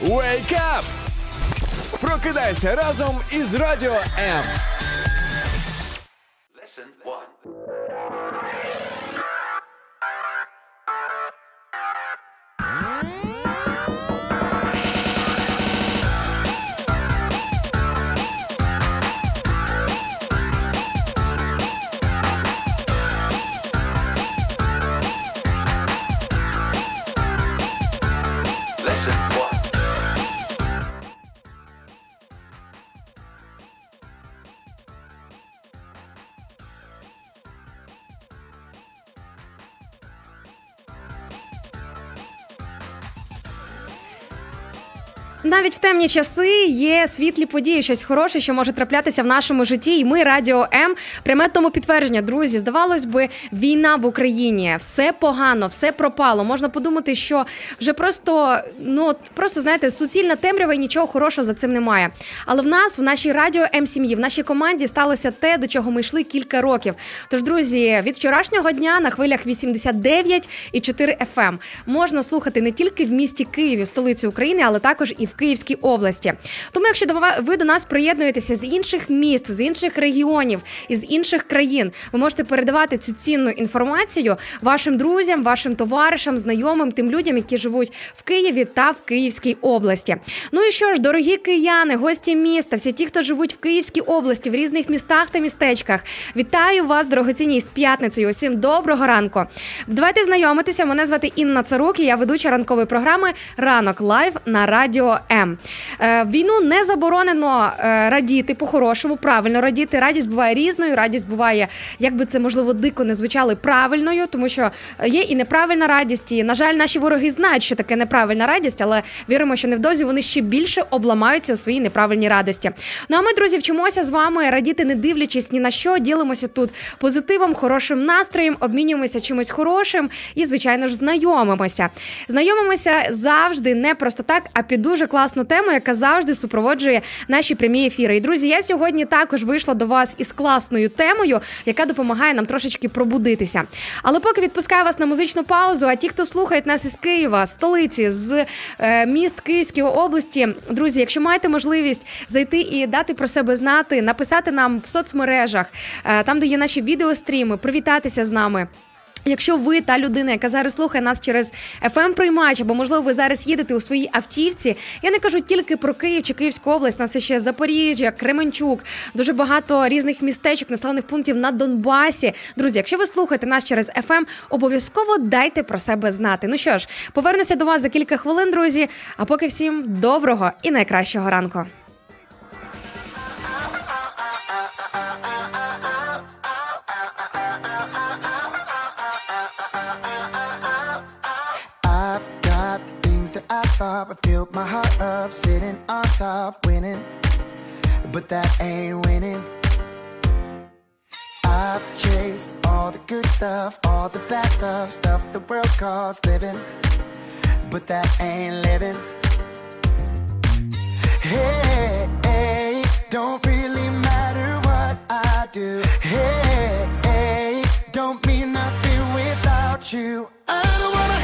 Wake up! Прокидайся разом із радіо М. темні часи є світлі події, щось хороше, що може траплятися в нашому житті. І ми радіо М пряме тому підтвердження. Друзі, здавалось би, війна в Україні, все погано, все пропало. Можна подумати, що вже просто ну просто знаєте, суцільна темрява і нічого хорошого за цим немає. Але в нас, в нашій радіо М сім'ї, в нашій команді сталося те, до чого ми йшли кілька років. Тож, друзі, від вчорашнього дня на хвилях 89 і 4 FM можна слухати не тільки в місті Києві, столиці України, але також і в Київській області. Тому, якщо до ви до нас приєднуєтеся з інших міст, з інших регіонів із інших країн, ви можете передавати цю цінну інформацію вашим друзям, вашим товаришам, знайомим, тим людям, які живуть в Києві та в Київській області. Ну і що ж, дорогі кияни, гості міста, всі ті, хто живуть в Київській області, в різних містах та містечках. Вітаю вас, дорогоцінні, з п'ятницею. Усім доброго ранку. Давайте знайомитися. Мене звати Інна Царук. і Я ведуча ранкової програми Ранок Live на радіо М. Е, Війну не заборонено е, радіти по-хорошому, правильно радіти. Радість буває різною. Радість буває, як би це можливо дико не звучало, правильною, тому що є і неправильна радість. І на жаль, наші вороги знають, що таке неправильна радість, але віримо, що невдовзі вони ще більше обламаються у своїй неправильній радості. Ну а ми, друзі, вчимося з вами радіти, не дивлячись ні на що. Ділимося тут позитивом, хорошим настроєм, обмінюємося чимось хорошим і, звичайно ж, знайомимося. Знайомимося завжди не просто так, а під дуже класну тему, яка завжди супроводжує наші прямі ефіри. І друзі, я сьогодні також вийшла до вас із класною темою, яка допомагає нам трошечки пробудитися. Але поки відпускаю вас на музичну паузу. А ті, хто слухають нас із Києва, столиці, з е, міст Київської області, друзі, якщо маєте можливість зайти і дати про себе знати, написати нам в соцмережах, е, там, де є наші відеостріми, привітатися з нами. Якщо ви та людина, яка зараз слухає нас через fm приймач або можливо ви зараз їдете у своїй автівці, я не кажу тільки про Київ чи Київську область, нас ще Запоріжжя, Кременчук, дуже багато різних містечок, населених пунктів на Донбасі. Друзі, якщо ви слухаєте нас через FM, обов'язково дайте про себе знати. Ну що ж, повернуся до вас за кілька хвилин, друзі. А поки всім доброго і найкращого ранку. I thought would fill my heart up, sitting on top, winning, but that ain't winning. I've chased all the good stuff, all the bad stuff, stuff the world calls living, but that ain't living. Hey, hey, don't really matter what I do. Hey, hey, don't mean nothing without you. I don't wanna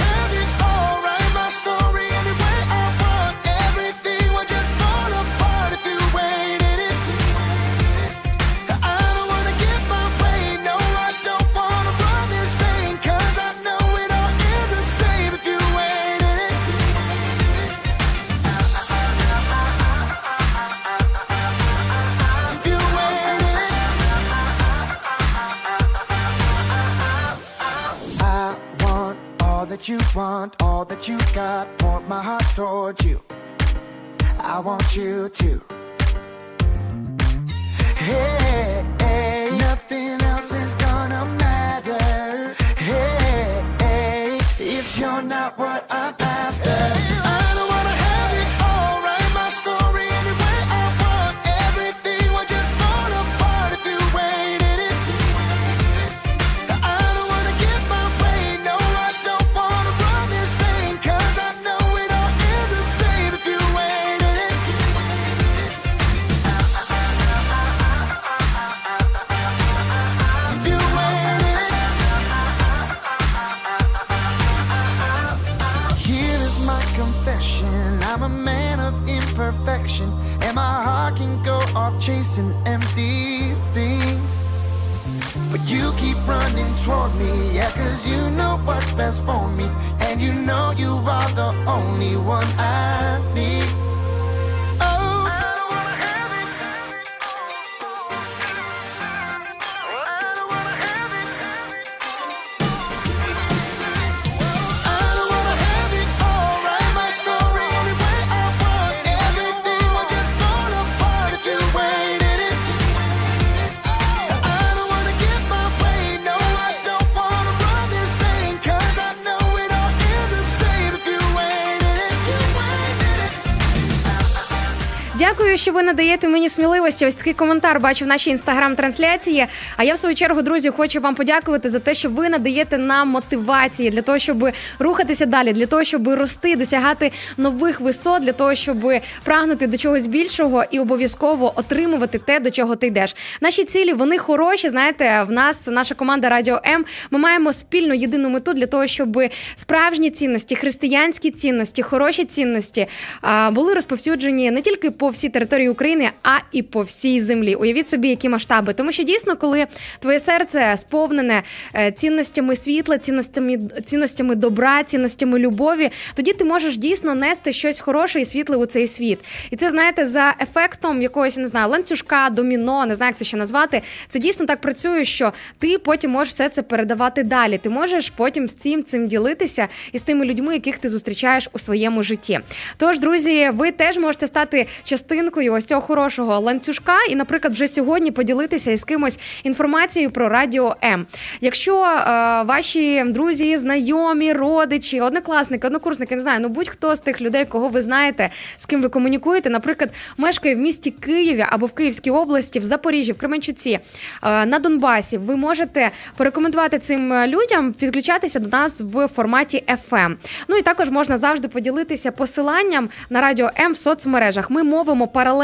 want, all that you got. Point my heart towards you. I want you to. Hey, hey, nothing else is gonna matter. Hey, hey, if you're not what toward me, yeah, cause you know what's best for me. And you know you are the only one I need. Що ви надаєте мені сміливості. Ось такий коментар бачу в нашій інстаграм-трансляції. А я в свою чергу, друзі, хочу вам подякувати за те, що ви надаєте нам мотивації для того, щоб рухатися далі, для того, щоб рости, досягати нових висот, для того, щоб прагнути до чогось більшого і обов'язково отримувати те, до чого ти йдеш. Наші цілі вони хороші. Знаєте, в нас наша команда Радіо М. Ми маємо спільну єдину мету для того, щоб справжні цінності, християнські цінності, хороші цінності були розповсюджені не тільки по всій території України, а і по всій землі. Уявіть собі, які масштаби. Тому що дійсно, коли твоє серце сповнене е, цінностями світла, цінностями, цінностями добра, цінностями любові, тоді ти можеш дійсно нести щось хороше і світле у цей світ. І це знаєте, за ефектом якогось не знаю, ланцюжка, доміно, не знаю, як це ще назвати. Це дійсно так працює, що ти потім можеш все це передавати далі. Ти можеш потім всім цим ділитися із тими людьми, яких ти зустрічаєш у своєму житті. Тож, друзі, ви теж можете стати частинкою ось цього хорошого ланцюжка, і, наприклад, вже сьогодні поділитися із кимось інформацією про радіо М. Якщо е, ваші друзі, знайомі, родичі, однокласники, однокурсники, не знаю, ну будь-хто з тих людей, кого ви знаєте, з ким ви комунікуєте, наприклад, мешкає в місті Києві або в Київській області, в Запоріжжі, в Кременчуці, е, на Донбасі, ви можете порекомендувати цим людям підключатися до нас в форматі FM. Ну і також можна завжди поділитися посиланням на радіо М в соцмережах. Ми мовимо паралельно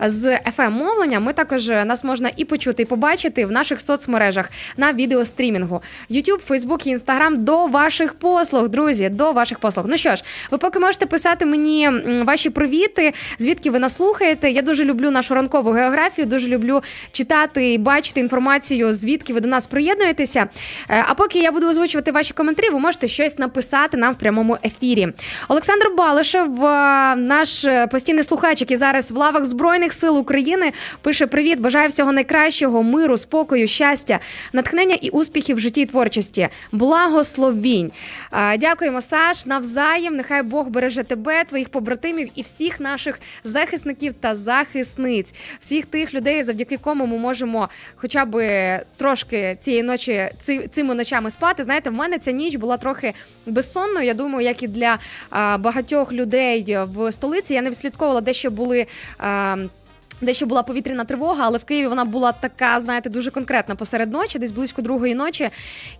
з fm мовленням. Ми також е, нас можна і почути, і побачити в наших соцмережах на відеострімінгу. YouTube, Facebook і Instagram до ваших послуг, друзі. До ваших послуг. Ну що ж, ви поки можете писати мені ваші привіти, звідки ви нас слухаєте. Я дуже люблю нашу ранкову географію, дуже люблю читати і бачити інформацію, звідки ви до нас приєднуєтеся. Е, А поки я буду озвучувати ваші коментарі, ви можете щось написати нам в прямому ефірі. Олександр Балишев, е, наш постійний слухач, який зараз в лавах Збройних сил України, пише: Привіт, бажаю всього найкращого, миру, спокою, щастя, натхнення і успіхів в житті і творчості. Благословінь. Дякуємо, Саш. Навзаєм. Нехай Бог береже тебе, твоїх побратимів і всіх наших захисників та захисниць, всіх тих людей, завдяки кому ми можемо хоча б трошки цієї ночі ци- цими ночами спати. Знаєте, в мене ця ніч була трохи безсонною. Я думаю, як і для багатьох людей в столиці. Я не відслідковувала, де ще були. А, де ще була повітряна тривога, але в Києві вона була така, знаєте, дуже конкретна посеред ночі, десь близько другої ночі.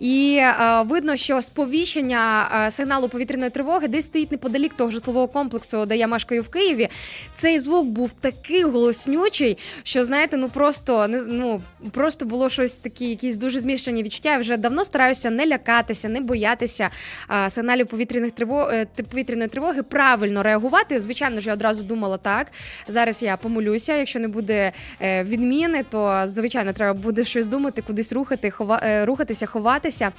І е, видно, що сповіщення е, сигналу повітряної тривоги десь стоїть неподалік того житлового комплексу, де я мешкаю в Києві. Цей звук був такий голоснючий, що знаєте, ну просто не ну просто було щось такі, якісь дуже змішані відчуття. Я вже давно стараюся не лякатися, не боятися е, сигналів повітряних тривог, е, повітряної тривоги, правильно реагувати. Звичайно ж, я одразу думала так. Зараз я помолюся. Якщо не буде е, відміни, то звичайно треба буде щось думати, кудись рухати, хова, е, рухатися, ховатися.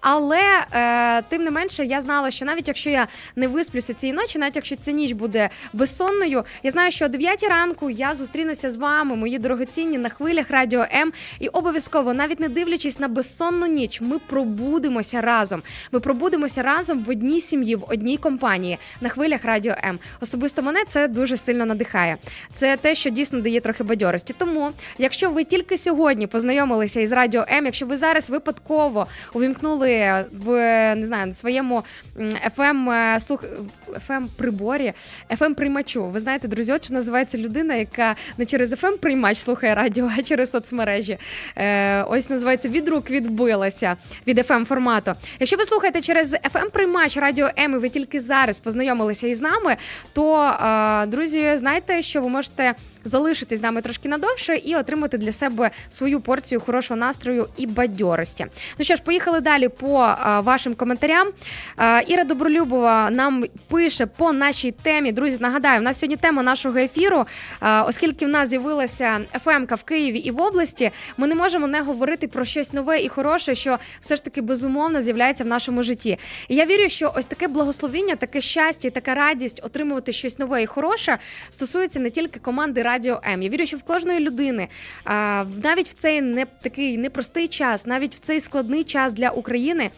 Але е, тим не менше, я знала, що навіть якщо я не висплюся цієї ночі, навіть якщо ця ніч буде безсонною, я знаю, що о 9 ранку я зустрінуся з вами, мої дорогоцінні, на хвилях радіо М. І обов'язково, навіть не дивлячись на безсонну ніч, ми пробудемося разом. Ми пробудемося разом в одній сім'ї, в одній компанії на хвилях радіо М. Особисто мене це дуже сильно надихає. Це те, що дійсно дає трохи бадьорості. Тому, якщо ви тільки сьогодні познайомилися із радіо М, якщо ви зараз випадково увімкнули в не знаю на своєму FM е, слух FM приборі, FM приймачу. Ви знаєте, друзі, от що називається людина, яка не через FM приймач слухає радіо, а через соцмережі. Е, ось називається від рук відбилася від FM формату. Якщо ви слухаєте через FM приймач радіо М, і ви тільки зараз познайомилися із нами, то е, друзі, знайте, що ви можете залишитись з нами трошки надовше і отримати для себе свою порцію хорошого настрою і бадьорості. Ну що ж, поїхали далі по а, вашим коментарям. А, Іра Добролюбова нам пише по нашій темі. Друзі, нагадаю, у нас сьогодні тема нашого ефіру, а, оскільки в нас з'явилася ФМК в Києві і в області, ми не можемо не говорити про щось нове і хороше, що все ж таки безумовно з'являється в нашому житті. І я вірю, що ось таке благословіння, таке щастя, така радість отримувати щось нове і хороше стосується не тільки команди Радіо М. Я вірю, що в кожної людини навіть в цей не такий непростий час, навіть в цей складний час для України.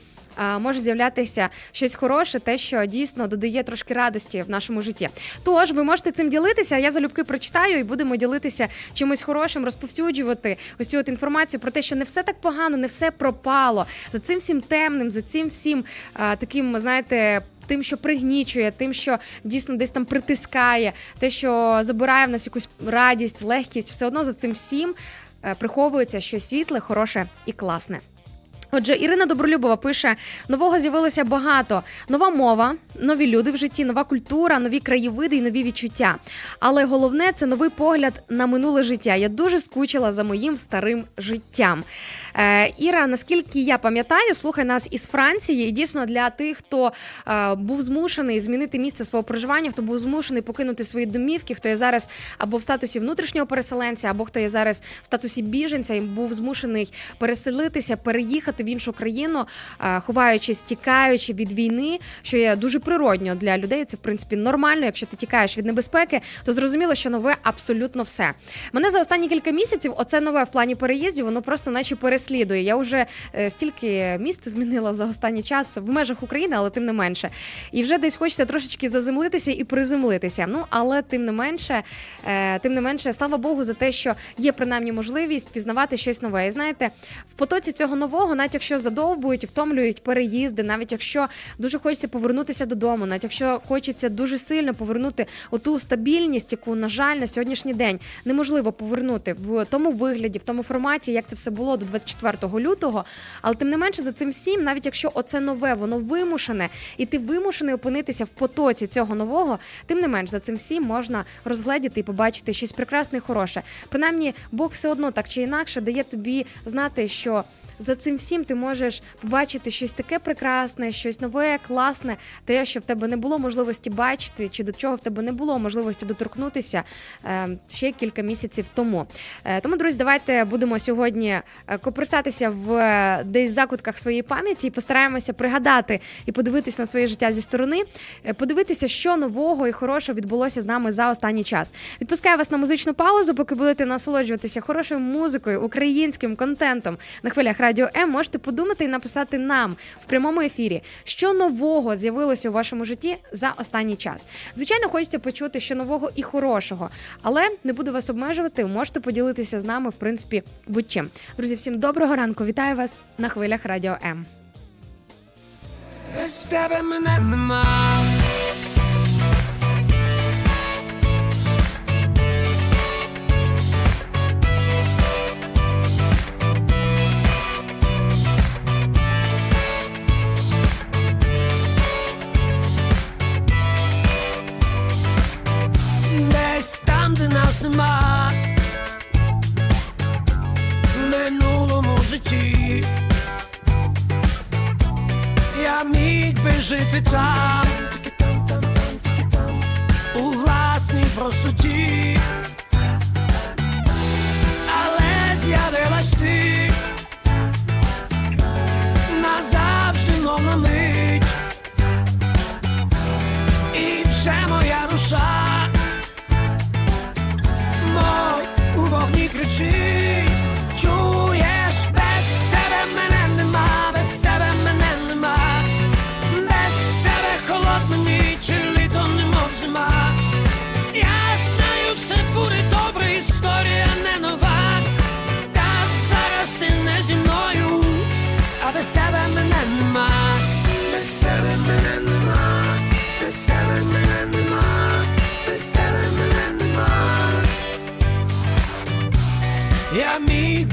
Може з'являтися щось хороше, те, що дійсно додає трошки радості в нашому житті. Тож ви можете цим ділитися. Я залюбки прочитаю і будемо ділитися чимось хорошим, розповсюджувати ось цю от інформацію про те, що не все так погано, не все пропало. За цим всім темним, за цим всім а, таким, знаєте. Тим, що пригнічує, тим, що дійсно десь там притискає, те, що забирає в нас якусь радість, легкість, все одно за цим всім е, приховується щось світле, хороше і класне. Отже, Ірина Добролюбова пише: нового з'явилося багато. Нова мова, нові люди в житті, нова культура, нові краєвиди і нові відчуття. Але головне це новий погляд на минуле життя. Я дуже скучила за моїм старим життям. Е, Іра, наскільки я пам'ятаю, слухай нас із Франції, і дійсно для тих, хто е, був змушений змінити місце свого проживання, хто був змушений покинути свої домівки, хто є зараз або в статусі внутрішнього переселенця, або хто є зараз в статусі біженця і був змушений переселитися, переїхати в іншу країну, е, ховаючись, тікаючи від війни, що є дуже природньо для людей. Це в принципі нормально. Якщо ти тікаєш від небезпеки, то зрозуміло, що нове абсолютно все. Мене за останні кілька місяців оце нове в плані переїздів, воно просто наче переслідує. Я вже е, стільки міст змінила за останній час в межах України, але тим не менше. І вже десь хочеться трошечки заземлитися і приземлитися. Ну але тим не менше, е, тим не менше, слава Богу, за те, що є принаймні можливість пізнавати щось нове. І знаєте, в потоці цього нового, навіть якщо задовбують, втомлюють переїзди, навіть якщо дуже хочеться повернутися додому, навіть якщо хочеться дуже сильно повернути оту стабільність, яку, на жаль, на сьогоднішній день неможливо повернути в тому вигляді, в тому форматі, як це все було до 24 лютого. Але тим не менше за цим всім, навіть якщо оце нове, воно вимушене, і ти вимушений опинитися в потоці цього нового, тим не менш за цим всім можна розгледіти і побачити щось прекрасне і хороше. Принаймні, Бог все одно так чи інакше дає тобі знати, що. За цим всім ти можеш побачити щось таке прекрасне, щось нове, класне, те, що в тебе не було можливості бачити, чи до чого в тебе не було можливості доторкнутися е, ще кілька місяців тому. Е, тому, друзі, давайте будемо сьогодні е, копирсатися в десь закутках своєї пам'яті і постараємося пригадати і подивитися на своє життя зі сторони, подивитися, що нового і хорошого відбулося з нами за останній час. Відпускаю вас на музичну паузу, поки будете насолоджуватися хорошою музикою, українським контентом на хвилях Радіо М. Можете подумати і написати нам в прямому ефірі, що нового з'явилося у вашому житті за останній час. Звичайно, хочеться почути, що нового і хорошого, але не буду вас обмежувати. Можете поділитися з нами, в принципі, будь-чим. Друзі, всім доброго ранку. Вітаю вас на хвилях Радіо М. Без тебе мене нема. Десь там, де нас нема. В минулому житті. Я міг би жити там, у власній простоті, але з'явилась ти. Назавжди, мов мить, і вже моя душа, she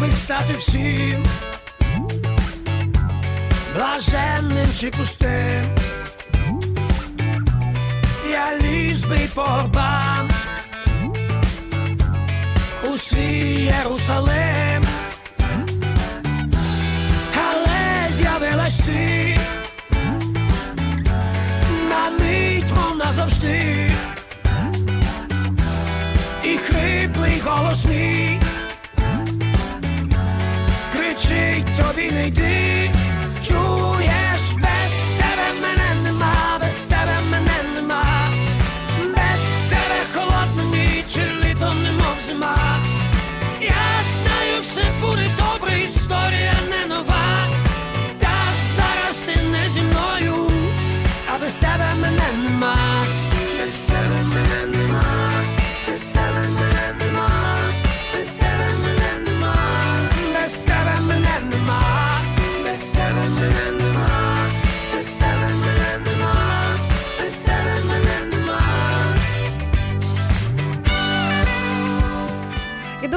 би всім блаженним чи пустим. Я ліз би по горбам, свій Єрусалим, але з'явилась ти, на мить мов назавжди, і хриплий голос кричить тобі не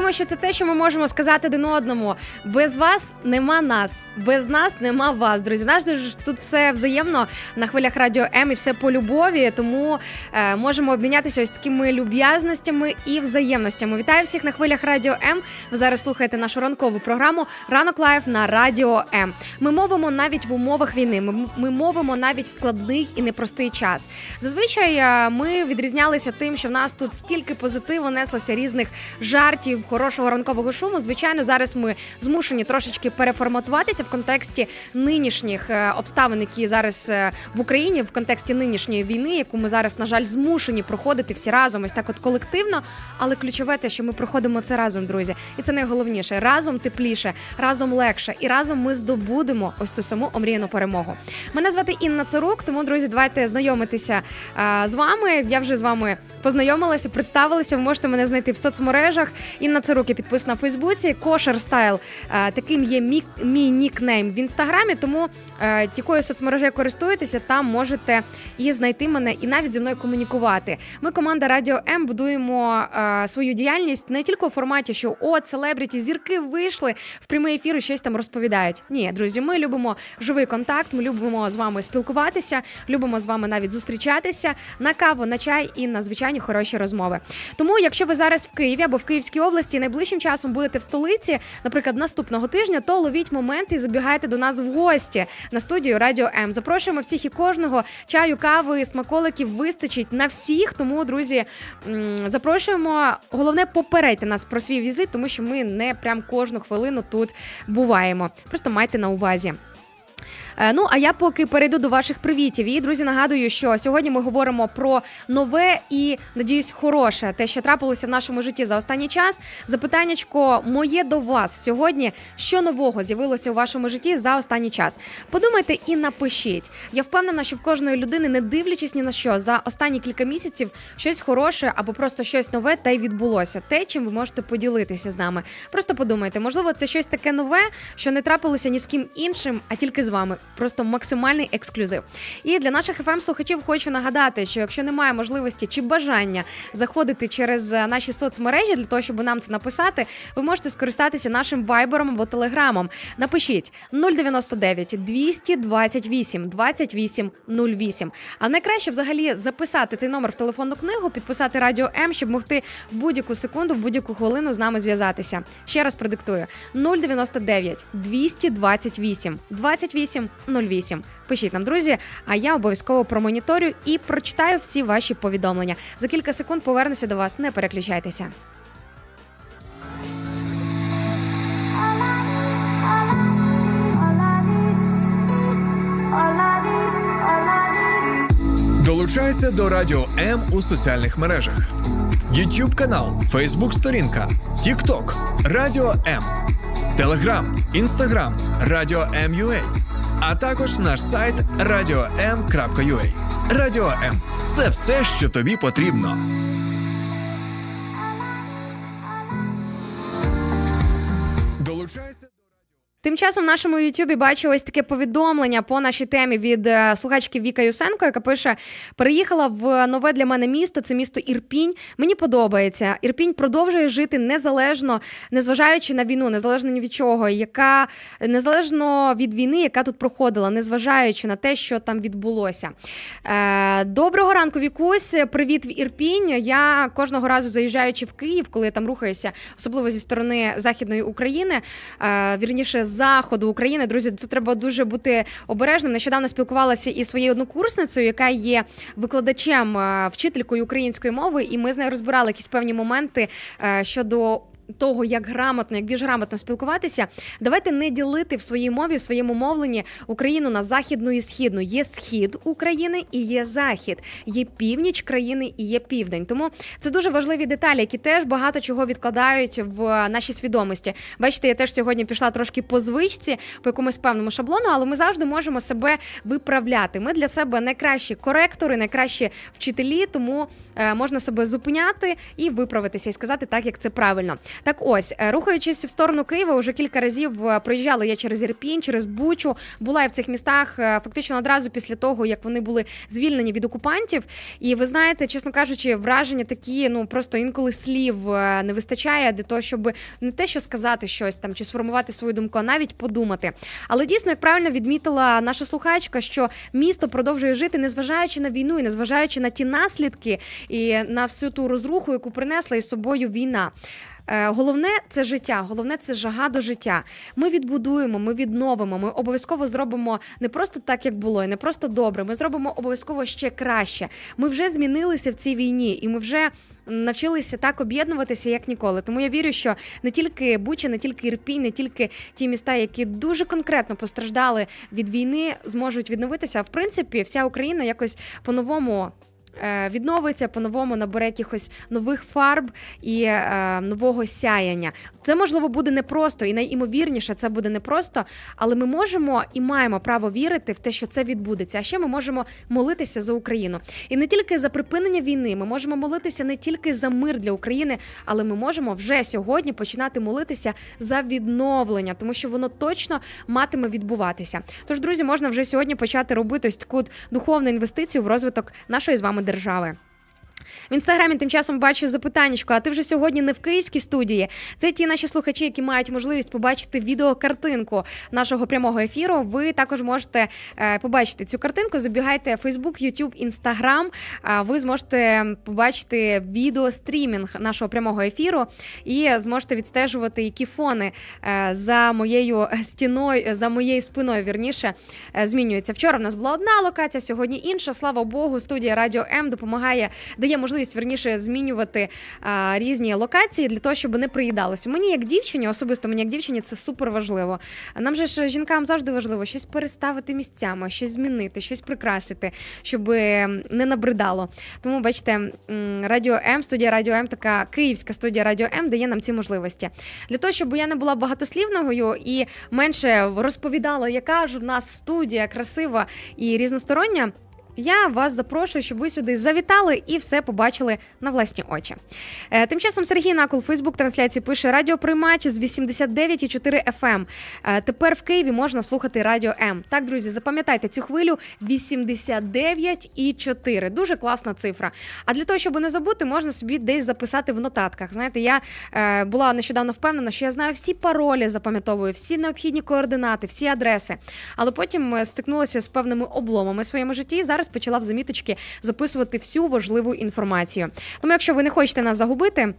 думаю, що це те, що ми можемо сказати один одному. Без вас нема нас, без нас нема вас, друзі. Ж тут все взаємно на хвилях радіо М і все по любові, тому е, можемо обмінятися ось такими люб'язностями і взаємностями. Вітаю всіх на хвилях радіо М. Ви зараз слухаєте нашу ранкову програму Ранок Live на радіо М. Ми мовимо навіть в умовах війни. Ми, ми мовимо навіть в складний і непростий час. Зазвичай е, ми відрізнялися тим, що в нас тут стільки позитиву неслося різних жартів, хорошого ранкового шуму. Звичайно, зараз ми змушені трошечки переформатуватися в контексті нинішніх е, обставин, які зараз е, в Україні, в контексті нинішньої війни, яку ми зараз, на жаль, змушені проходити всі разом, ось так, от колективно. Але ключове те, що ми проходимо це разом, друзі, і це найголовніше. Разом тепліше, разом легше, і разом ми здобудемо ось ту саму омріяну перемогу. Мене звати Інна Царук, тому друзі, давайте знайомитися е, з вами. Я вже з вами познайомилася, представилася. Ви можете мене знайти в соцмережах. Інна Царук я підписана в Фейсбуці. Кошер стайл е, таким є мій, мій нікнейм в інстаграмі. Тому е, якою соцмережею користуєтеся, там можете і знайти мене, і навіть зі мною комунікувати. Ми команда Радіо М будуємо е, свою діяльність не тільки у форматі, що от селебріті зірки вийшли в прямий ефір і щось там розповідають. Ні, друзі, ми любимо живий контакт. Ми любимо з вами спілкуватися, любимо з вами навіть зустрічатися на каву, на чай і на звичайні хороші розмови. Тому, якщо ви зараз в Києві або в Київській області найближчим часом будете в столиці, наприклад, наступного тижня, то ловіть момент і забігайте до нас в гості на студію Радіо М. Запрошуємо всіх і кожного чаю, кави, смаколиків вистачить на всіх. Тому, друзі, запрошуємо. Головне, попередьте нас про свій візит, тому що ми не прям кожну хвилину тут буваємо. Просто майте на увазі. Е, Ну а я поки перейду до ваших привітів. І друзі, нагадую, що сьогодні ми говоримо про нове і надіюсь, хороше, те, що трапилося в нашому житті за останній час. Запитаннячко моє до вас сьогодні. Що нового з'явилося у вашому житті за останній час? Подумайте і напишіть. Я впевнена, що в кожної людини, не дивлячись ні на що, за останні кілька місяців щось хороше або просто щось нове та й відбулося. Те, чим ви можете поділитися з нами. Просто подумайте, можливо, це щось таке нове, що не трапилося ні з ким іншим, а тільки з вами. Просто максимальний ексклюзив. І для наших fm слухачів хочу нагадати, що якщо немає можливості чи бажання заходити через е, наші соцмережі для того, щоб нам це написати, ви можете скористатися нашим вайбером або телеграмом. Напишіть 099 228 28 08. А найкраще взагалі записати цей номер в телефонну книгу, підписати радіо М, щоб могти в будь-яку секунду, в будь-яку хвилину з нами зв'язатися. Ще раз продиктую 099 228 28 08. Пишіть нам, друзі, а я обов'язково промоніторю і прочитаю всі ваші повідомлення. За кілька секунд повернуся до вас. Не переключайтеся. Долучайся до Радіо М у соціальних мережах: YouTube канал, Facebook сторінка, TikTok, Радіо М, Telegram, Instagram, Радіо М.Ua, а також наш сайт radio.m.ua. Радіо М це все, що тобі потрібно. Тим часом в нашому Ютубі бачу ось таке повідомлення по нашій темі від е, слухачки Віка Юсенко, яка пише: переїхала в нове для мене місто. Це місто Ірпінь. Мені подобається. Ірпінь продовжує жити незалежно, незважаючи на війну, незалежно ні від чого, яка незалежно від війни, яка тут проходила, незважаючи на те, що там відбулося. Е, Доброго ранку, Вікусь. Привіт в Ірпінь. Я кожного разу заїжджаючи в Київ, коли я там рухаюся, особливо зі сторони західної України, е, вірніше заходу України. Друзі, тут треба дуже бути обережним. Нещодавно спілкувалася із своєю однокурсницею, яка є викладачем, е, вчителькою української мови, і ми з нею розбирали якісь певні моменти е, щодо. Того, як грамотно, як більш грамотно спілкуватися, давайте не ділити в своїй мові, в своєму мовленні Україну на західну і східну. Є схід України і є захід, є північ країни і є південь. Тому це дуже важливі деталі, які теж багато чого відкладають в нашій свідомості. Бачите, я теж сьогодні пішла трошки по звичці, по якомусь певному шаблону, але ми завжди можемо себе виправляти. Ми для себе найкращі коректори, найкращі вчителі, тому е, можна себе зупиняти і виправитися, і сказати так, як це правильно. Так ось, е, рухаючись в сторону Києва, вже кілька разів е, проїжджала я через Ірпінь, через Бучу. Була я в цих містах е, фактично одразу після того, як вони були звільнені від окупантів. І ви знаєте, чесно кажучи, враження такі, ну просто інколи слів не вистачає для того, щоб не те, що сказати щось там чи сформувати свою думку, а навіть подумати. Але дійсно, як правильно відмітила наша слухачка, що місто продовжує жити, незважаючи на війну і незважаючи на ті наслідки і на всю ту розруху, яку принесла із собою війна. Е, Головне це життя, головне це жага до життя. Ми відбудуємо, ми відновимо. Ми обов'язково зробимо не просто так, як було, і не просто добре. Ми зробимо обов'язково ще краще. Ми вже змінилися в цій війні, і ми вже. Навчилися так об'єднуватися як ніколи. Тому я вірю, що не тільки Буча, не тільки Ірпінь, не тільки ті міста, які дуже конкретно постраждали від війни, зможуть відновитися. А в принципі, вся Україна якось по-новому відновиться, по-новому набере якихось нових фарб і е, нового сяяння. Це можливо буде непросто, і найімовірніше це буде непросто, але ми можемо і маємо право вірити в те, що це відбудеться. А ще ми можемо молитися за Україну. І не тільки за припинення війни, ми можемо молитися не тільки за мир для України, але ми можемо вже сьогодні починати молитися за відновлення, тому що воно точно матиме відбуватися. Тож, друзі, можна вже сьогодні почати робити ось таку духовну інвестицію в розвиток нашої з вами держави. В інстаграмі тим часом бачу запитаннячко, а ти вже сьогодні не в київській студії. Це ті наші слухачі, які мають можливість побачити відеокартинку нашого прямого ефіру. Ви також можете е, побачити цю картинку. Забігайте в Facebook, YouTube, Instagram. Ви зможете побачити відеострімінг нашого прямого ефіру і зможете відстежувати, які фони е, за моєю стіною, за моєю спиною вірніше е, змінюються. Вчора в нас була одна локація, сьогодні інша. Слава Богу, студія Радіо М допомагає, дає можливість вірніше змінювати а, різні локації для того, щоб не приїдалося. Мені як дівчині, особисто мені як дівчині, це супер важливо. Нам же ж жінкам завжди важливо щось переставити місцями, щось змінити, щось прикрасити, щоб не набридало. Тому бачите, Радіо М, студія Радіо М, така київська студія Радіо М дає нам ці можливості. Для того, щоб я не була багатослівною і менше розповідала, яка ж в нас студія красива і різностороння. Я вас запрошую, щоб ви сюди завітали і все побачили на власні очі. Е, Тим часом Сергій Накол Фейсбук трансляції пише радіоприймач з 89,4 FM. Е, Тепер в Києві можна слухати радіо М. Так, друзі, запам'ятайте цю хвилю 89,4. Дуже класна цифра. А для того, щоб не забути, можна собі десь записати в нотатках. Знаєте, я е, була нещодавно впевнена, що я знаю всі паролі, запам'ятовую, всі необхідні координати, всі адреси. Але потім стикнулася з певними обломами в своєму житті. Зараз почала в заміточки записувати всю важливу інформацію. Тому, якщо ви не хочете нас загубити.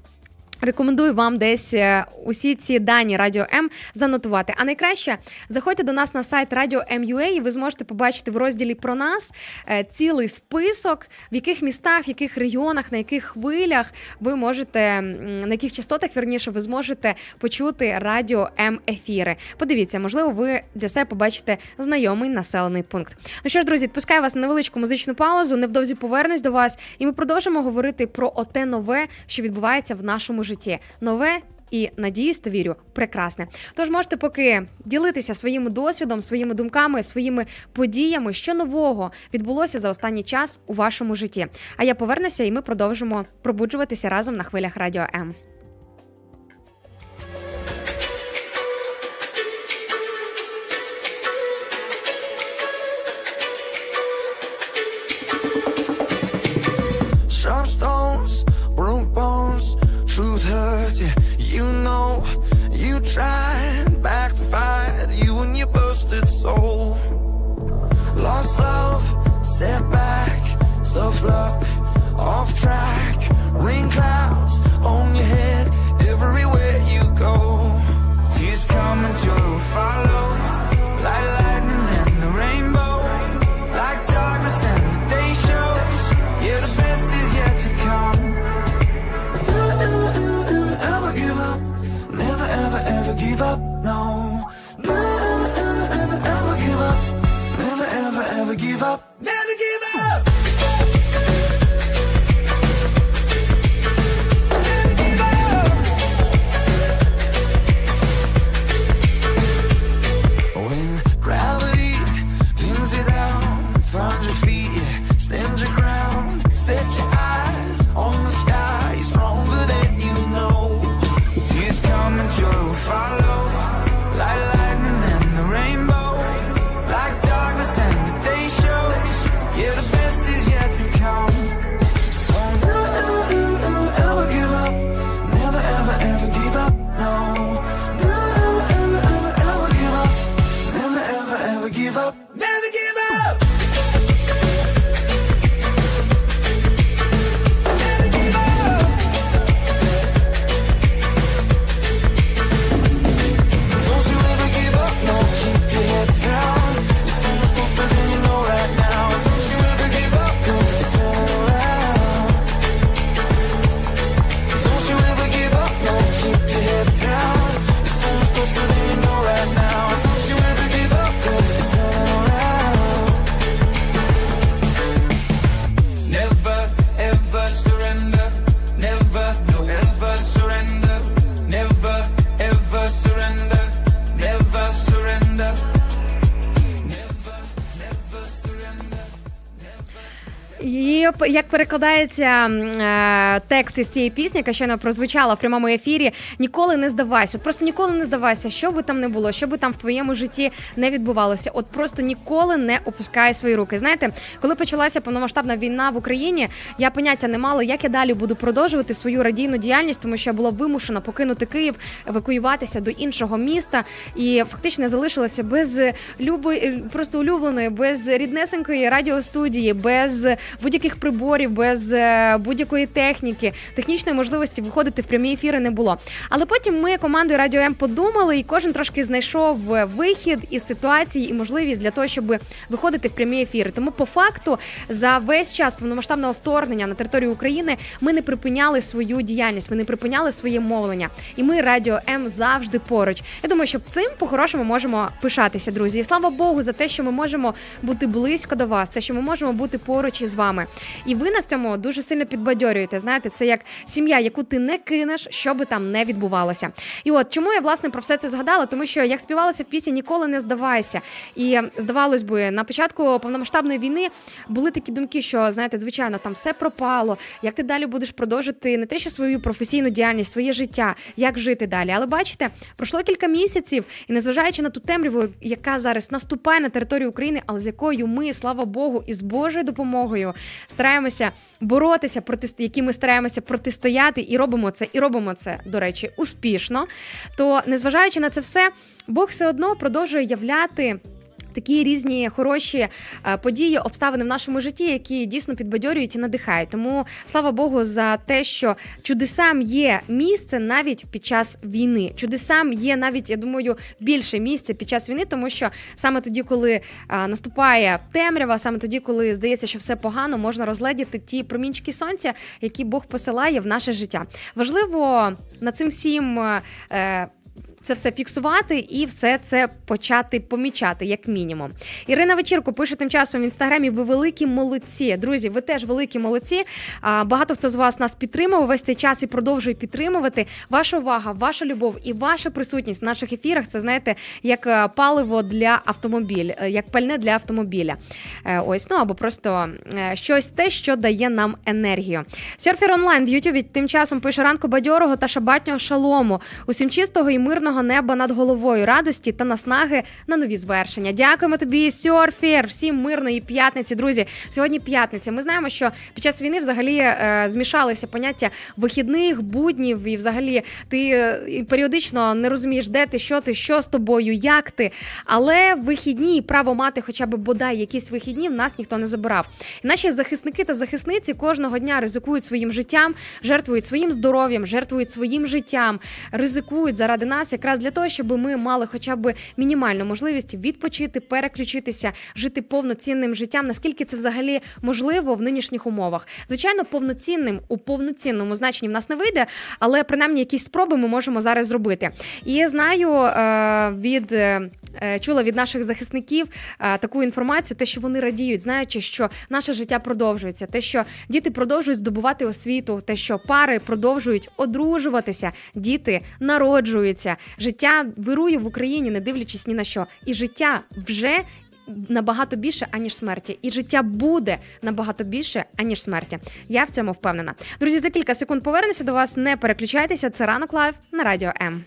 Рекомендую вам десь е, усі ці дані Радіо М занотувати. А найкраще заходьте до нас на сайт Радіо М.Ua і ви зможете побачити в розділі про нас е, цілий список, в яких містах, в яких регіонах, на яких хвилях ви можете, на яких частотах вірніше ви зможете почути Радіо М ефіри. Подивіться, можливо, ви для себе побачите знайомий населений пункт. Ну що ж, друзі, відпускаю вас на невеличку музичну паузу. Невдовзі повернусь до вас, і ми продовжимо говорити про оте нове, що відбувається в нашому житті. Нове. І надіюсь, то вірю, прекрасне. Тож можете поки ділитися своїм досвідом, своїми думками, своїми подіями, що нового відбулося за останній час у вашому житті. А я повернуся, і ми продовжимо пробуджуватися разом на хвилях Радіо М. hurt you. You know you tried backfire. you and your busted soul. Lost love, setback Tough luck, off track. Rain clouds on your як перекладається е, текст із цієї пісні, яка щойно прозвучала в прямому ефірі, ніколи не здавайся. От просто ніколи не здавайся, що би там не було, що би там в твоєму житті не відбувалося. От просто ніколи не опускай свої руки. Знаєте, коли почалася повномасштабна війна в Україні, я поняття не мала, як я далі буду продовжувати свою радійну діяльність, тому що я була вимушена покинути Київ, евакуюватися до іншого міста і фактично залишилася без люби, просто улюбленої, без ріднесенької радіостудії, без будь-яких приборів, без е, будь-якої техніки, технічної можливості виходити в прямі ефіри не було. Але потім ми командою Радіо М подумали, і кожен трошки знайшов е, вихід із ситуації і можливість для того, щоб виходити в прямі ефіри. Тому по факту за весь час повномасштабного вторгнення на територію України ми не припиняли свою діяльність, ми не припиняли своє мовлення. І ми Радіо М завжди поруч. Я думаю, що цим по-хорошому можемо пишатися, друзі. І слава Богу, за те, що ми можемо бути близько до вас, те, що ми можемо бути поруч із вами. І ви нас цьому дуже сильно підбадьорюєте. Знаєте, це як сім'я, яку ти не кинеш, що би там не відбувалося. І от чому я власне про все це згадала? Тому що як співалося в пісні ніколи не здавайся. І здавалось би, на початку повномасштабної війни були такі думки, що знаєте, звичайно, там все пропало. Як ти далі будеш продовжити не те, що свою професійну діяльність, своє життя, як жити далі. Але бачите, пройшло кілька місяців, і незважаючи на ту темряву, яка зараз наступає на територію України, але з якою ми, слава Богу, і з Божою допомогою стараємося боротися проти які ми стараємося протистояти, і робимо це, і робимо це, до речі, успішно. То незважаючи на це все, Бог все одно продовжує являти. Такі різні хороші е, події, обставини в нашому житті, які дійсно підбадьорюють і надихають. Тому слава Богу за те, що чудесам є місце навіть під час війни. Чудесам є навіть, я думаю, більше місця під час війни, тому що саме тоді, коли е, наступає темрява, саме тоді, коли здається, що все погано, можна розгледіти ті промінчики сонця, які Бог посилає в наше життя. Важливо над цим всім. Це все фіксувати і все це почати помічати, як мінімум. Ірина Вечірко пише тим часом в інстаграмі: ви великі молодці. Друзі, ви теж великі молодці. Багато хто з вас нас підтримував весь цей час і продовжує підтримувати. Ваша увага, ваша любов і ваша присутність в наших ефірах це знаєте, як е, паливо для автомобіля, е, як пальне для автомобіля. Е, Ось, ну або просто щось те, що дає нам енергію. Серфер онлайн в Ютубі тим часом пише ранку бадьорого та шабатнього шалому. Усім чистого і мирного мирного неба над головою, радості та наснаги на нові звершення. Дякуємо тобі, Сьорфір. Всім мирної п'ятниці, друзі. Сьогодні п'ятниця. Ми знаємо, що під час війни взагалі е, змішалися поняття вихідних, буднів, і взагалі ти е, періодично не розумієш, де ти, що ти, що з тобою, як ти. Але вихідні і право мати хоча б бодай якісь вихідні в нас ніхто не забирав. Наші захисники та захисниці кожного дня ризикують своїм життям, жертвують своїм здоров'ям, жертвують своїм життям, ризикують заради нас, якраз для того, щоб ми мали хоча б мінімальну можливість відпочити, переключитися, жити повноцінним життям. Наскільки це взагалі можливо в нинішніх умовах? Звичайно, повноцінним у повноцінному значенні в нас не вийде, але принаймні якісь спроби ми можемо зараз зробити. І я знаю е, від. Е, Чула від наших захисників е, таку інформацію, те, що вони радіють, знаючи, що наше життя продовжується, те, що діти продовжують здобувати освіту, те, що пари продовжують одружуватися, діти народжуються, життя вирує в Україні, не дивлячись ні на що, і життя вже. Набагато більше аніж смерті, і життя буде набагато більше аніж смерті. Я в цьому впевнена. Друзі, за кілька секунд повернуся до вас. Не переключайтеся. Це ранок Live на радіо М.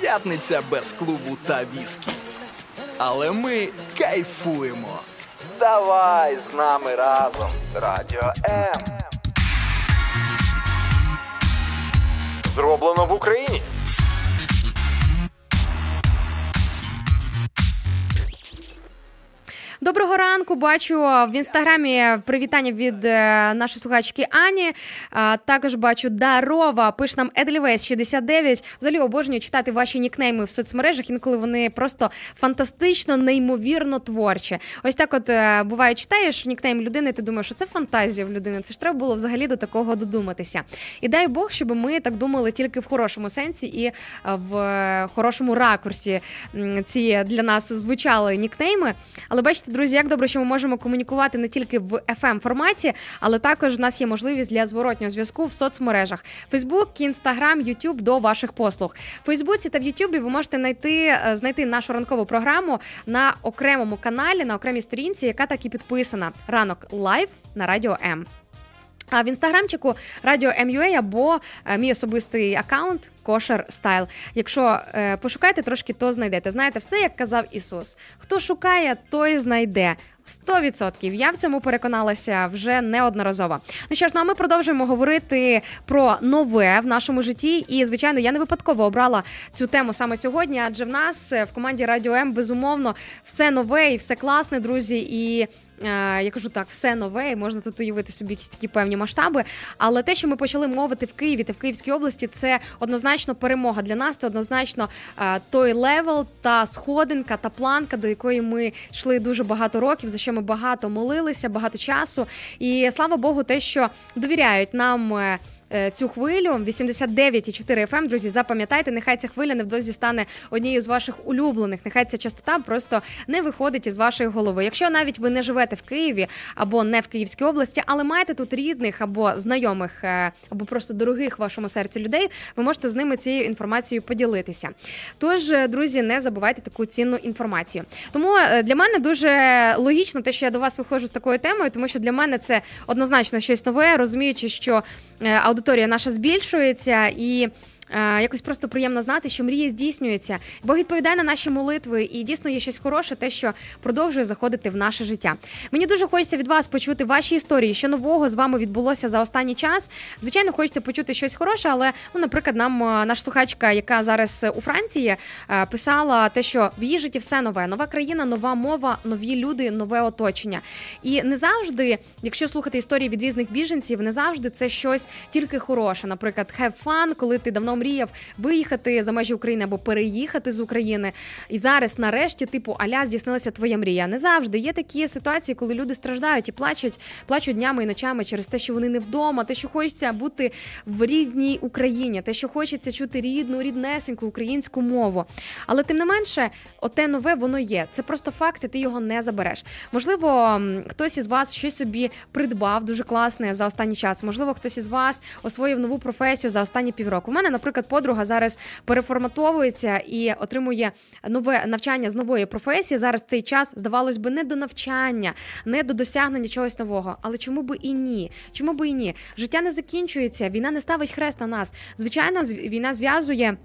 П'ятниця без клубу та віскі. Але ми кайфуємо. Давай з нами разом. Радіо М. Зроблено в Україні. Доброго ранку. Бачу в інстаграмі привітання від е, нашої слухачки Ані. Також бачу Дарова. Пише нам Едлівейс 69. Взагалі обожнюю читати ваші нікнейми в соцмережах. Інколи вони просто фантастично, неймовірно творчі. Ось так, от е, буває, читаєш нікнейм людини. Ти думаєш, що це фантазія в людини. Це ж треба було взагалі до такого додуматися. І дай Бог, щоб ми так думали тільки в хорошому сенсі і е, в хорошому ракурсі ці для нас звучали нікнейми. Але бачите, друзі, як добре, що ми можемо комунікувати не тільки в FM форматі, але також в нас є можливість для зворотнього зв'язку в соцмережах: Facebook, Instagram, YouTube до ваших послуг. В Фейсбуці та в Ютубі ви можете знайти, е, знайти нашу ранкову програму на окремому каналі, на окремій сторінці, яка так і підписана. Ранок Live на радіо М. А в інстаграмчику Радіо МЮА або е, мій особистий аккаунт Кошер Стайл. Якщо е, пошукаєте трошки, то знайдете. Знаєте, все як казав Ісус. Хто шукає, той знайде. 100%. Я в цьому переконалася вже неодноразово. Ну що ж, ну а ми продовжуємо говорити про нове в нашому житті. І, звичайно, я не випадково обрала цю тему саме сьогодні, адже в нас е, в команді Радіо М безумовно все нове і все класне, друзі. І Е, Я кажу так, все нове, і можна тут уявити собі якісь такі певні масштаби. Але те, що ми почали мовити в Києві та в Київській області, це однозначно перемога для нас. Це однозначно е, той level та сходинка та планка, до якої ми йшли дуже багато років, за що ми багато молилися, багато часу. І слава Богу, те, що довіряють нам. Е, Цю хвилю 89,4 FM, друзі, запам'ятайте, нехай ця хвиля невдовзі стане однією з ваших улюблених. Нехай ця частота просто не виходить із вашої голови. Якщо навіть ви не живете в Києві або не в Київській області, але маєте тут рідних або знайомих, е, або просто дорогих вашому серцю людей, ви можете з ними цією інформацією поділитися. Тож, е, друзі, не забувайте таку цінну інформацію. Тому для мене дуже логічно те, що я до вас виходжу з такою темою, тому що для мене це однозначно щось нове, розуміючи, що аудиторія наша збільшується і. Е, Якось просто приємно знати, що мрії здійснюються. Бог відповідає на наші молитви, і дійсно є щось хороше, те, що продовжує заходити в наше життя. Мені дуже хочеться від вас почути ваші історії, що нового з вами відбулося за останній час. Звичайно, хочеться почути щось хороше, але ну, наприклад, нам е, наша слухачка, яка зараз у Франції, е, писала те, що в її житті все нове, нова країна, нова мова, нові люди, нове оточення. І не завжди, якщо слухати історії від різних біженців, не завжди це щось тільки хороше. Наприклад, have fun, коли ти давно мріяв виїхати за межі України або переїхати з України. І зараз, нарешті, типу, аля здійснилася твоя мрія. Не завжди є такі ситуації, коли люди страждають і плачуть, плачуть днями і ночами через те, що вони не вдома, те, що хочеться бути в рідній Україні, те, що хочеться чути рідну, ріднесеньку українську мову. Але тим не менше, оте нове воно є. Це просто факт, і ти його не забереш. Можливо, хтось із вас щось собі придбав дуже класне за останній час. Можливо, хтось із вас освоїв нову професію за останні півроку. У мене, наприклад. Наприклад, подруга зараз переформатовується і отримує нове навчання з нової професії. Зараз цей час здавалось би не до навчання, не до досягнення чогось нового. Але чому би і ні? Чому би і ні? Життя не закінчується, війна не ставить хрест на нас. Звичайно, війна зв'язує.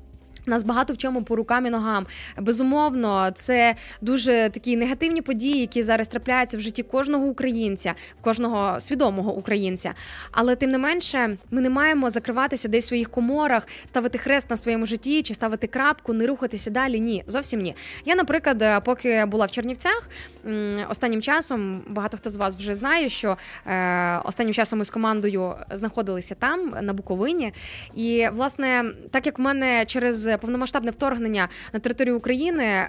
Нас багато в чому по рукам і ногам. Безумовно, це дуже такі негативні події, які зараз трапляються в житті кожного українця, кожного свідомого українця. Але тим не менше, ми не маємо закриватися десь в своїх коморах, ставити хрест на своєму житті чи ставити крапку, не рухатися далі. Ні, зовсім ні. Я, наприклад, е, поки була в Чернівцях, останнім часом багато хто з вас вже знає, що е, останнім часом ми з командою знаходилися там, на Буковині. І власне, так як в мене через повномасштабне вторгнення на територію України,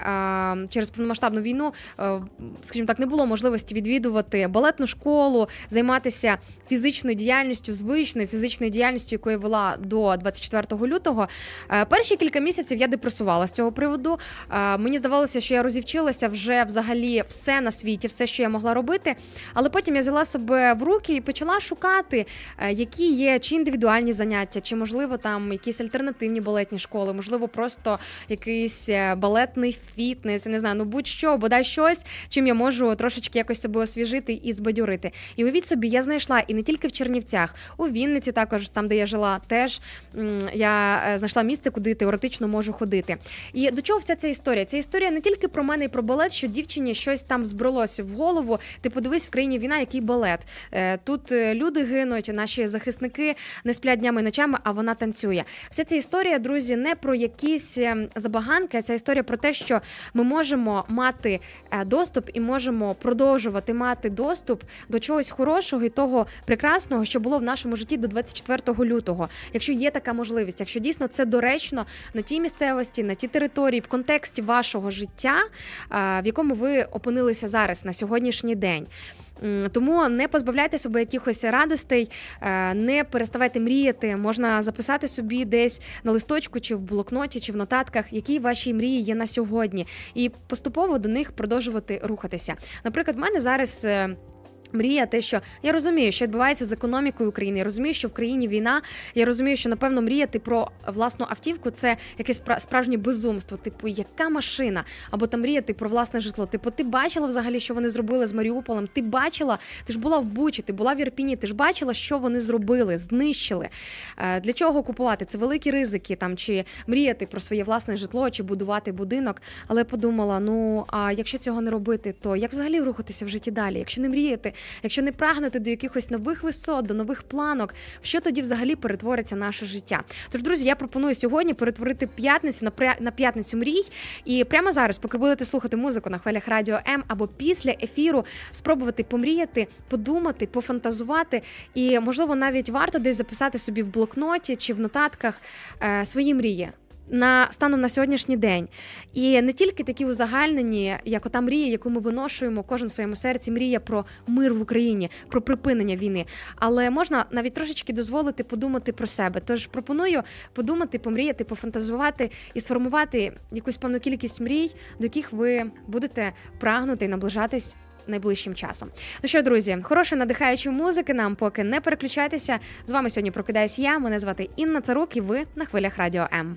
через повномасштабну війну, е, скажімо так, не було можливості відвідувати балетну школу, займатися фізичною діяльністю, звичною фізичною діяльністю, яку я вела до 24 лютого. Е, Перші кілька місяців я депресувала з цього приводу. Е, Мені здавалося, що я розівчилася вже взагалі все на світі, все, що я могла робити. Але потім я взяла себе в руки і почала шукати, які є чи індивідуальні заняття, чи можливо там якісь альтернативні балетні школи, можливо, просто якийсь е, балетний фітнес, не знаю, ну будь-що, бодай щось, чим я можу трошечки якось себе освіжити і збадьорити. І уявіть собі, я знайшла і не тільки в Чернівцях, у Вінниці, також там, де я жила, теж я е, знайшла місце, куди теоретично можу ходити. І до чого вся ця історія? Ця історія не тільки про мене і про балет, що дівчині щось там збрелося в голову. Ти подивись в країні війна, який балет. Е, Тут люди гинуть, наші захисники не сплять днями і ночами, а вона танцює. Вся ця історія, друзі, не про якісь е, забаганки, ця історія про те, що ми можемо мати е, доступ і можемо продовжувати мати доступ до чогось хорошого і того прекрасного, що було в нашому житті до 24 лютого. Якщо є така можливість, якщо дійсно це доречно на тій місцевості, на тій території, в контексті вашого життя, е, в якому ви опинилися зараз на сьогоднішній день. Тому не позбавляйте себе якихось радостей, е, не переставайте мріяти. Можна записати собі десь на листочку, чи в блокноті, чи в нотатках, які ваші мрії є на сьогодні, і поступово до них продовжувати рухатися. Наприклад, в мене зараз. Мрія, те, що я розумію, що відбувається з економікою України. Я розумію, що в країні війна. Я розумію, що напевно мріяти про власну автівку це якесь спра- справжнє безумство. Типу, яка машина? Або там мріяти про власне житло. Типу, ти бачила взагалі, що вони зробили з Маріуполем? Ти бачила, ти ж була в Бучі, ти була в Ірпіні, ти ж бачила, що вони зробили, знищили. Е, Для чого купувати? Це великі ризики, там чи мріяти про своє власне житло, чи будувати будинок. Але подумала: ну а якщо цього не робити, то як взагалі рухатися в житті далі? Якщо не мріяти, якщо не прагнути до якихось нових висот, до нових планок, що тоді взагалі перетвориться наше життя? Тож, друзі, я пропоную сьогодні перетворити п'ятницю на на п'ятницю мрій. І прямо зараз, поки будете слухати музику на хвилях радіо М або після ефіру, спробувати помріяти, подумати, пофантазувати. І можливо навіть варто десь записати собі в блокноті чи в нотатках е, свої мрії. На станом на сьогоднішній день, і не тільки такі узагальнені, як ота мрія, яку ми виношуємо кожен в своєму серці, мрія про мир в Україні, про припинення війни. Але можна навіть трошечки дозволити подумати про себе. Тож пропоную подумати, помріяти, пофантазувати і сформувати якусь певну кількість мрій, до яких ви будете прагнути і наближатись. Найближчим часом. Ну що, друзі, хорошої надихаючої музики нам поки не переключайтеся. З вами сьогодні прокидаюсь я. Мене звати Інна Царук, і ви на хвилях радіо М.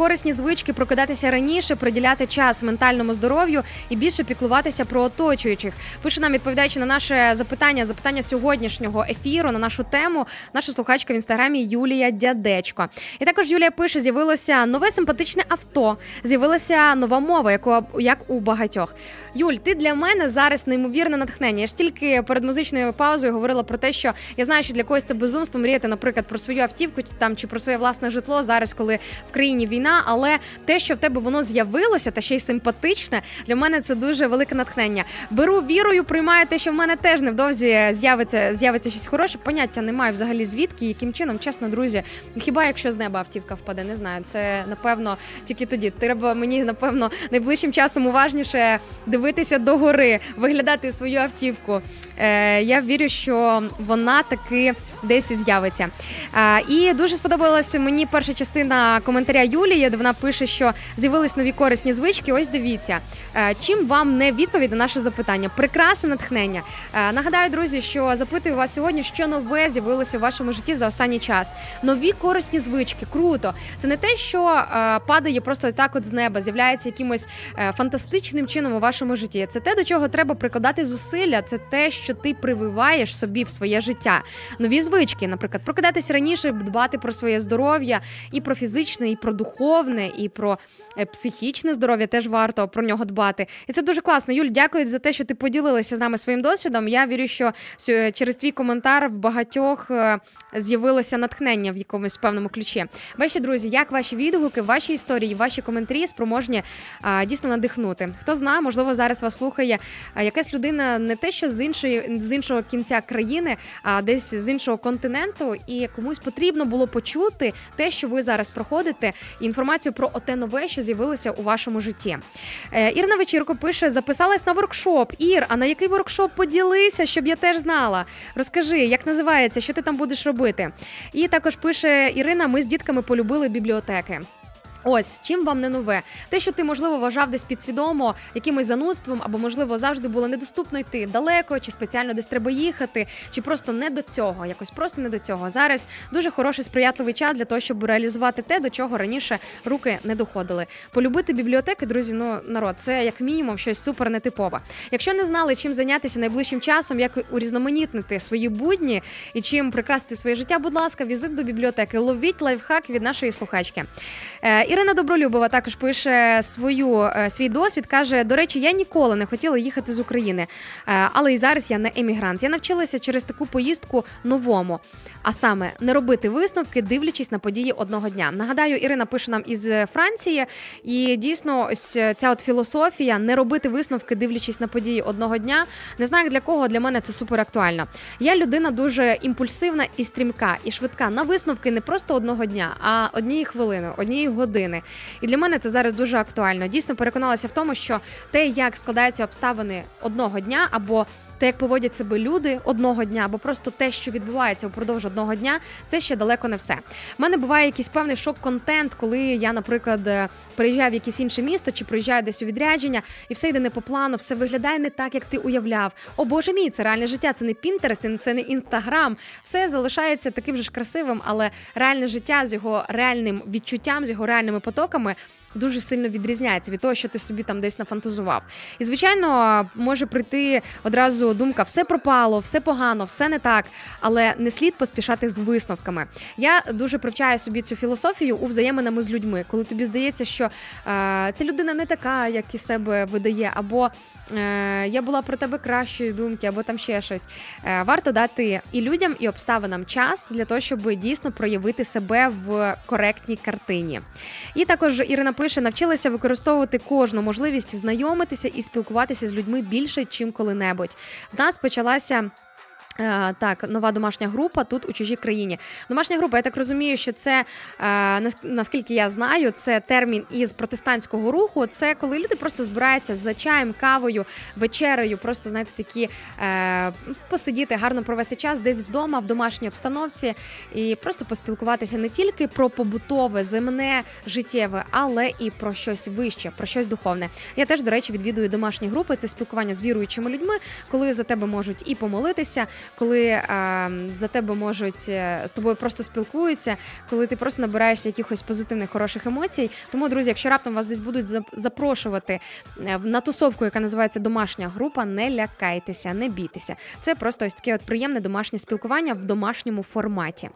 корисні звички прокидатися раніше, приділяти час ментальному здоров'ю і більше піклуватися про оточуючих. Пише нам, відповідаючи на наше запитання, запитання сьогоднішнього ефіру на нашу тему, наша слухачка в інстаграмі Юлія Дядечко. І також Юлія пише: з'явилося нове симпатичне авто, з'явилася нова мова, яку як у багатьох. Юль, ти для мене зараз неймовірне натхнення. Я ж тільки перед музичною паузою говорила про те, що я знаю, що для когось це безумство мріяти, наприклад, про свою автівку там чи про своє власне житло зараз, коли в країні війна. Але те, що в тебе воно з'явилося, та ще й симпатичне, для мене це дуже велике натхнення. Беру вірою, приймаю те, що в мене теж невдовзі з'явиться з'явиться щось хороше. Поняття немає взагалі звідки, яким чином, чесно, друзі. Хіба якщо з неба автівка впаде, не знаю. Це напевно тільки тоді. Треба мені напевно найближчим часом уважніше дивитися догори, виглядати свою автівку. Е, я вірю, що вона таки десь з'явиться. Е, і дуже сподобалася мені перша частина коментаря Юлії, де вона пише, що з'явились нові корисні звички. Ось дивіться, Е, чим вам не відповідь на наше запитання? Прекрасне натхнення. Е, Нагадаю, друзі, що запитую вас сьогодні, що нове з'явилося у вашому житті за останній час. Нові корисні звички, круто. Це не те, що е, падає просто так, от з неба, з'являється якимось фантастичним чином у вашому житті. Це те, до чого треба прикладати зусилля. Це те, що ти прививаєш собі в своє життя. Нові звички, наприклад, прокидатись раніше, дбати про своє здоров'я і про фізичне, і про духовне, і про е, психічне здоров'я. Теж варто про нього дбати. І це дуже класно. Юль, дякую за те, що ти поділилася з нами своїм досвідом. Я вірю, що через твій коментар в багатьох е, з'явилося натхнення в якомусь певному ключі. Бачите, друзі, як ваші відгуки, ваші історії, ваші коментарі спроможні дійсно надихнути. Хто знає, можливо, зараз вас слухає якась людина не те, що з іншої з іншого кінця країни, а десь з іншого континенту, і комусь потрібно було почути те, що ви зараз проходите, і інформацію про оте нове, що з'явилося у вашому житті. Ір Ірина Вечірко пише: записалась на воркшоп. Ір, а на який воркшоп поділися, щоб я теж знала? Розкажи, як називається, що ти там будеш робити? І також пише Ірина: ми з дітками полюбили бібліотеки. Ось чим вам не нове, те, що ти можливо вважав десь підсвідомо якимось занудством, або можливо завжди було недоступно йти далеко, чи спеціально десь треба їхати, чи просто не до цього, якось просто не до цього. Зараз дуже хороший сприятливий час для того, щоб реалізувати те, до чого раніше руки не доходили. Полюбити бібліотеки, друзі, ну народ, це як мінімум щось супер нетипове. Якщо не знали, чим зайнятися найближчим часом, як урізноманітнити свої будні і чим прикрасити своє життя, будь ласка, візит до бібліотеки. Ловіть лайфхак від нашої слухачки. Е, Ірина Добролюбова також пише свою е, свій досвід. каже: до речі, я ніколи не хотіла їхати з України, е, але і зараз я не емігрант. Я навчилася через таку поїздку новому. А саме не робити висновки, дивлячись на події одного дня. Нагадаю, Ірина пише нам із Франції, і дійсно, ось ця от філософія не робити висновки, дивлячись на події одного дня. Не знаю для кого для мене це супер актуально. Я людина дуже імпульсивна і стрімка, і швидка на висновки не просто одного дня, а однієї хвилини, однієї години. І для мене це зараз дуже актуально. Дійсно переконалася в тому, що те, як складаються обставини одного дня, або те, як поводять себе люди одного дня, або просто те, що відбувається упродовж одного дня, це ще далеко не все. У мене буває якийсь певний шок-контент, коли я, наприклад, е, приїжджаю в якесь інше місто чи приїжджаю десь у відрядження, і все йде не по плану, все виглядає не так, як ти уявляв. О боже мій, це реальне життя, це не Pinterest, це не Інстаграм. Все залишається таким же ж красивим, але реальне життя з його реальним відчуттям, з його реальними потоками. Дуже сильно відрізняється від того, що ти собі там десь нафантазував. І звичайно, може прийти одразу думка: все пропало, все погано, все не так, але не слід поспішати з висновками. Я дуже привчаю собі цю філософію у взаєминами з людьми, коли тобі здається, що е, ця людина не така, як і себе видає, або я була про тебе кращої думки, або там ще щось. Е, варто дати і людям, і обставинам час для того, щоб дійсно проявити себе в коректній картині. І також Ірина пише: навчилася використовувати кожну можливість знайомитися і спілкуватися з людьми більше, чим коли-небудь. В нас почалася. Е, Так, нова домашня група тут у чужій країні. Домашня група, я так розумію, що це е, наскільки я знаю, це термін із протестантського руху. Це коли люди просто збираються за чаєм, кавою, вечерею, просто знаєте, такі е, посидіти, гарно провести час десь вдома, в домашній обстановці, і просто поспілкуватися не тільки про побутове, земне, життєве, але і про щось вище, про щось духовне. Я теж, до речі, відвідую домашні групи. Це спілкування з віруючими людьми, коли за тебе можуть і помолитися, коли е, за тебе можуть е, з тобою просто спілкуються, коли ти просто набираєшся якихось позитивних хороших емоцій. Тому, друзі, якщо раптом вас десь будуть зап- запрошувати е, на тусовку, яка називається домашня група, не лякайтеся, не бійтеся. Це просто ось таке от приємне домашнє спілкування в домашньому форматі.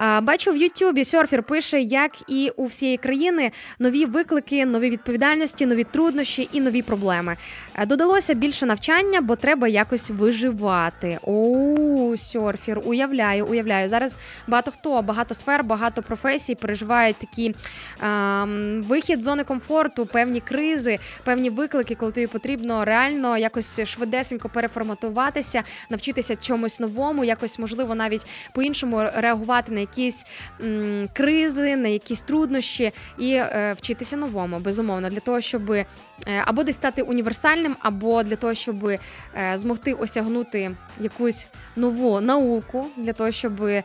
Бачу в Ютубі серфер пише, як і у всієї країни нові виклики, нові відповідальності, нові труднощі і нові проблеми. Е, Додалося більше навчання, бо треба якось виживати. О, серфер, уявляю, уявляю. Зараз багато хто, багато сфер, багато професій переживають такі ем, вихід з зони комфорту, певні кризи, певні виклики, коли тобі потрібно реально якось швидесенько переформатуватися, навчитися чомусь новому, якось можливо навіть по-іншому реагувати на якісь м, кризи, на якісь труднощі і е, вчитися новому, безумовно, для того, щоб е, або десь стати універсальним, або для того, щоб е, змогти осягнути якусь нову науку, для того, щоб е,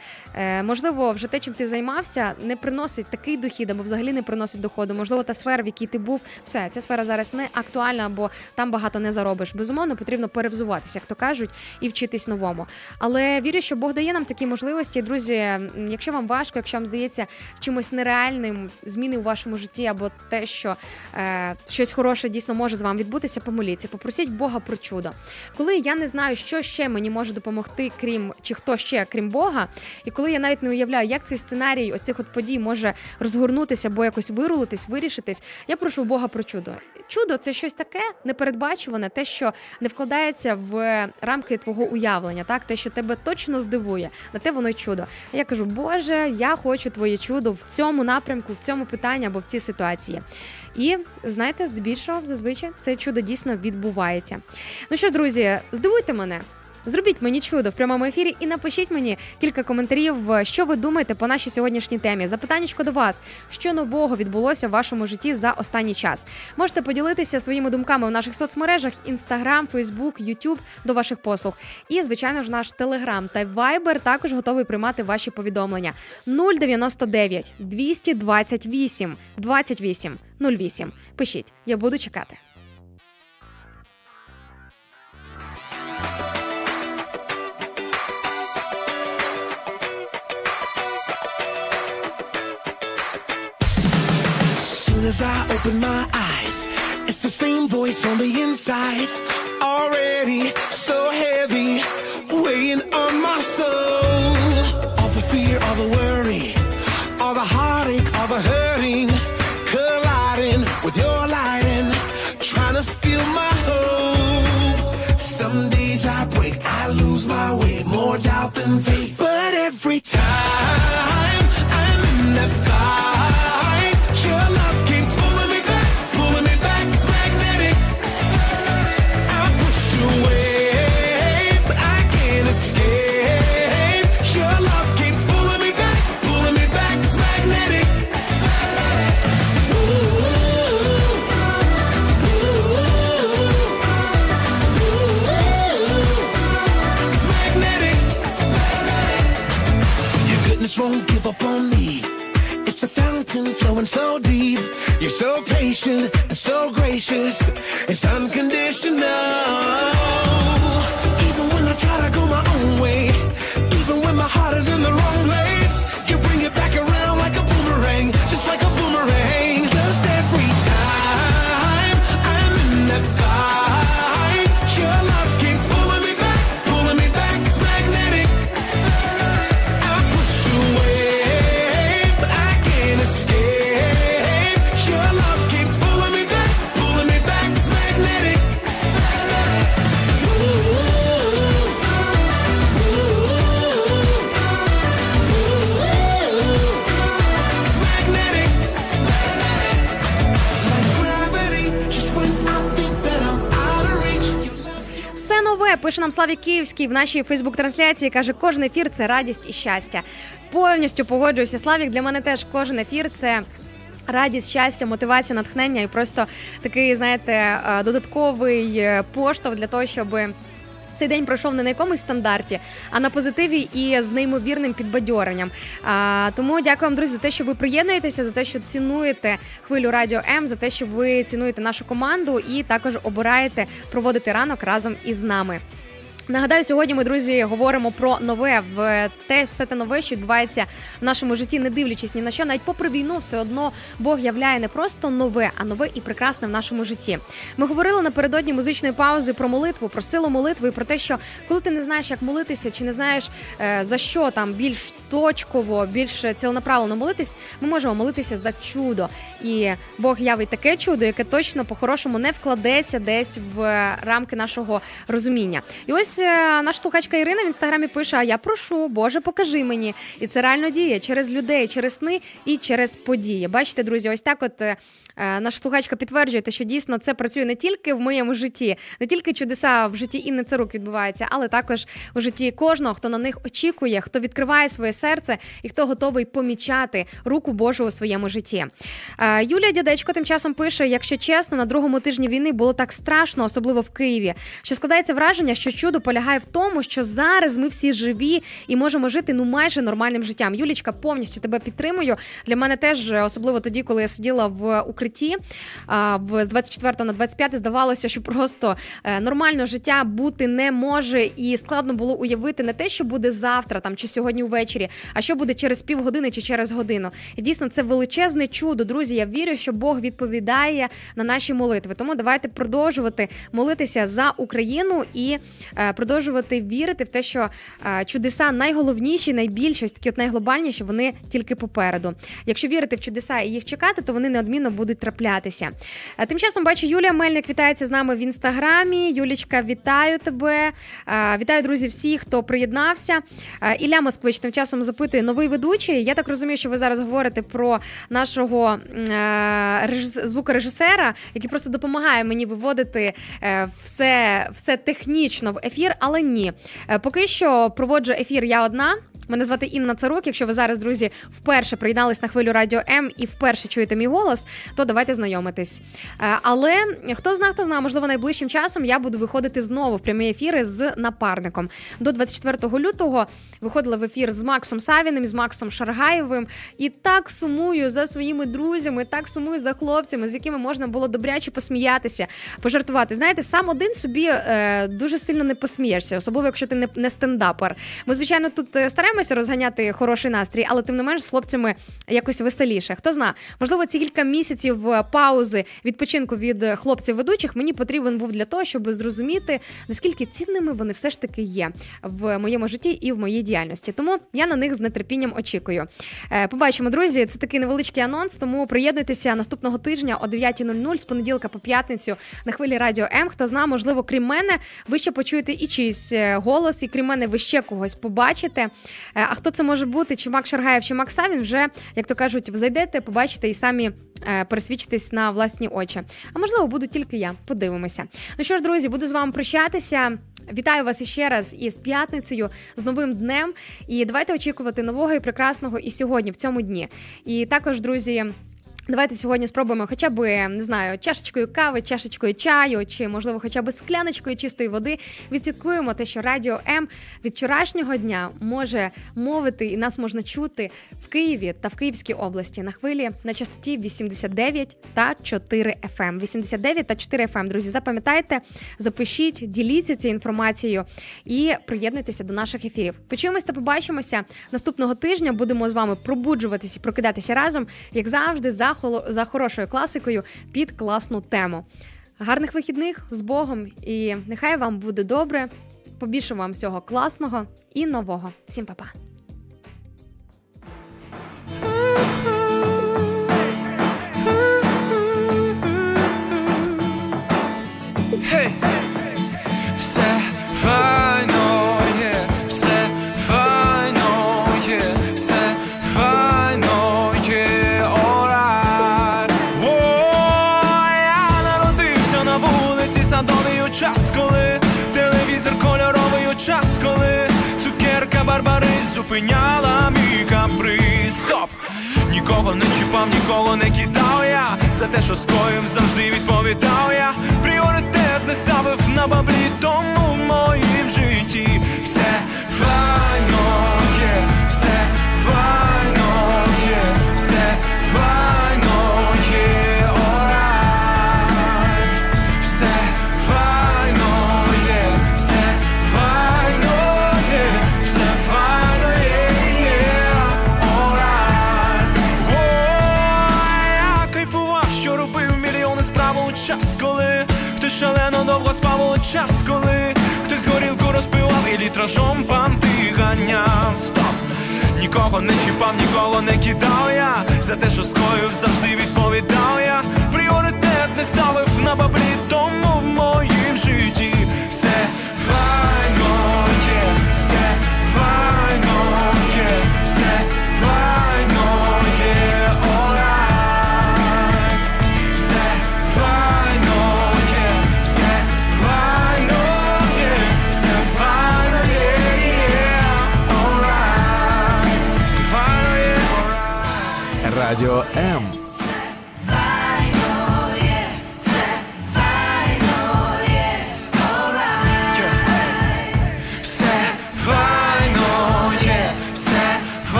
можливо вже те, чим ти займався, не приносить такий дохід, або взагалі не приносить доходу. Можливо, та сфера, в якій ти був, все ця сфера зараз не актуальна, або там багато не заробиш. Безумовно, потрібно перевзуватися, як то кажуть, і вчитись новому. Але вірю, що Бог дає нам такі можливості. Друзі, якщо вам важко, якщо вам здається чимось нереальним зміни у вашому житті, або те, що е, щось хороше дійсно може з вами відбутися, помоліться, попросіть Бога про чудо. Коли я не знаю, що ще мені може допомогти, крім чи хто ще, крім Бога, і коли я навіть не уявляю, як цей сценарій ось цих от подій може розгорнутися або якось вирулитись, вирішитись, я прошу Бога про чудо. Чудо це щось таке непередбачуване, те, що не вкладається в рамки твого уявлення, так те, що тебе точно здивує, на те воно й чудо. Я кажу, Боже, я хочу твоє чудо в цьому напрямку, в цьому питанні або в цій ситуації. І знаєте, здебільшого зазвичай це чудо дійсно відбувається. Ну що, друзі, здивуйте мене. Зробіть мені чудо в прямому ефірі і напишіть мені кілька коментарів, що ви думаєте по нашій сьогоднішній темі. Запитаннячко до вас, що нового відбулося в вашому житті за останній час. Можете поділитися своїми думками у наших соцмережах: Instagram, Facebook, YouTube до ваших послуг. І, звичайно ж, наш Telegram та Viber також готовий приймати ваші повідомлення 099 228 28 08. Пишіть, я буду чекати. As I open my eyes, it's the same voice on the inside. Already so heavy, weighing on my soul. All the fear, all the worry, all the heartache, all the hurting, colliding with your lighting, trying to steal my hope. Some days I break, I lose my way, more doubt than faith. So deep. You're so patient and so gracious. Пише нам Славі Київський в нашій Фейсбук-трансляції. каже, кожен ефір це радість і щастя. Повністю погоджуюся. Славік для мене теж кожен ефір це. Радість, щастя, мотивація, натхнення і просто такий, знаєте, е, додатковий е, поштовх для того, щоб цей день пройшов не на якомусь стандарті, а на позитиві і з неймовірним підбадьоренням. А, тому дякую вам, друзі, за те, що ви приєднуєтеся, за те, що цінуєте хвилю радіо М, за те, що ви цінуєте нашу команду і також обираєте проводити ранок разом із нами. Нагадаю, сьогодні ми, друзі, говоримо про нове в те, все те нове, що відбувається в нашому житті, не дивлячись ні на що, навіть попри війну, все одно Бог являє не просто нове, а нове і прекрасне в нашому житті. Ми говорили напередодні музичної паузи про молитву, про силу молитви про те, що коли ти не знаєш, як молитися, чи не знаєш е, за що там більш точково, більш ціленаправлено молитись, ми можемо молитися за чудо. І Бог явить таке чудо, яке точно по-хорошому не вкладеться десь в рамки нашого розуміння. І ось е, наша слухачка Ірина в інстаграмі пише: А я прошу, Боже, покажи мені. І це реально діє через людей, через сни і через події. Бачите, друзі, ось так, от. Е, Наша слухачка підтверджує, що дійсно це працює не тільки в моєму житті, не тільки чудеса в житті Інни Царук відбуваються, але також у житті кожного, хто на них очікує, хто відкриває своє серце і хто готовий помічати руку Божу у своєму житті. Е, Юлія Дядечко тим часом пише: якщо чесно, на другому тижні війни було так страшно, особливо в Києві, що складається враження, що чудо полягає в тому, що зараз ми всі живі і можемо жити ну майже нормальним життям. Юлічка, повністю тебе підтримую. Для мене теж, е, особливо тоді, коли я сиділа в укритті з 24 на 25, здавалося, що просто е, нормального життя бути не може, і складно було уявити не те, що буде завтра, там чи сьогодні ввечері, а що буде через півгодини чи через годину. І дійсно це величезне чудо. Друзі, я вірю, що Бог відповідає на наші молитви. Тому давайте продовжувати молитися за Україну і е, продовжувати вірити в те, що е, чудеса найголовніші, найбільші, такі от найглобальніші, вони тільки попереду. Якщо вірити в чудеса і їх чекати, то вони неодмінно будуть траплятися. Е, Тим часом бачу, Юлія Мельник вітається з нами в інстаграмі. Юлічка, вітаю тебе. Е, Вітаю, друзі, всіх, хто приєднався. Е, Ілля Москвич тим часом запитує новий ведучий. Я так розумію, що ви зараз говорите про нашого звукорежисера, який просто допомагає мені виводити все, все технічно в ефір, але ні. Поки що проводжу ефір я одна. Мене звати Інна Царук. Якщо ви зараз, друзі, вперше приєднались на хвилю радіо М і вперше чуєте мій голос, то давайте знайомитись. Е, Але хто зна, хто зна, можливо, найближчим часом я буду виходити знову в прямі ефіри з напарником. До 24 лютого виходила в ефір з Максом Савіним, з Максом Шаргаєвим. І так сумую за своїми друзями, так сумую за хлопцями, з якими можна було добряче посміятися, пожартувати. Знаєте, сам один собі е, дуже сильно не посмієшся, особливо якщо ти не, стендапер. Ми, звичайно, тут е, стараємося розганяти хороший настрій, але тим не менш з хлопцями якось веселіше. Хто зна, можливо, ці кілька місяців е, паузи відпочинку від хлопців ведучих мені потрібен був для того, щоб зрозуміти, наскільки цінними вони все ж таки є в моєму житті і в моїй діяльності. Тому я на них з нетерпінням очікую. Е, Побачимо, друзі. Це такий невеличкий анонс. Тому приєднуйтеся наступного тижня о 9.00 з понеділка по п'ятницю на хвилі радіо М. Хто зна, можливо, крім мене, ви ще почуєте і чийсь е, голос, і крім мене, ви ще когось побачите. Е, А хто це може бути? Чи Мак Шаргаєв, чи Мак Савін, вже як то кажуть, зайдете, побачите і самі. пересвідчитесь Пересвідчитись на власні очі. А можливо, буду тільки я. Подивимося. Ну що ж, друзі, буду з вами прощатися. Вітаю вас іще раз із п'ятницею, з новим днем. І давайте очікувати нового і прекрасного і сьогодні, в цьому дні. І також, друзі. Давайте сьогодні спробуємо хоча б не знаю, чашечкою кави, чашечкою чаю, чи можливо, хоча б скляночкою чистої води. Відсвяткуємо те, що радіо М від вчорашнього дня може мовити і нас можна чути в Києві та в Київській області на хвилі на частоті 89 та 4 FM. 89 та 4 FM. Друзі, запам'ятайте, запишіть, діліться цією інформацією і приєднуйтеся до наших ефірів. Почуємось та побачимося наступного тижня. Будемо з вами пробуджуватися прокидатися разом, як завжди, за за хорошою класикою під класну тему. Гарних вихідних з Богом і нехай вам буде добре. Побільше вам всього класного і нового. Всім па-па! Гей! Зупиняла мій каприз. Стоп! Нікого не чіпав, нікого не кидав я За те, що скоїв, завжди відповідав я Пріоритет не ставив на баблі, тому час, коли хтось горілку розпивав і літражом панти ганяв. Стоп! Нікого не чіпав, нікого не кидав я За те, що скоїв, завжди відповідав я Пріоритет не ставив на баблі, тому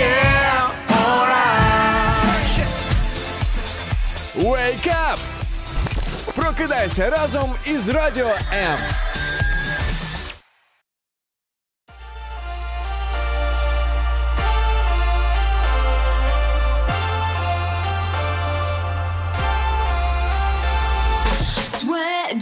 yeah, alright Wake up! Прокидайся разом із Радіо М.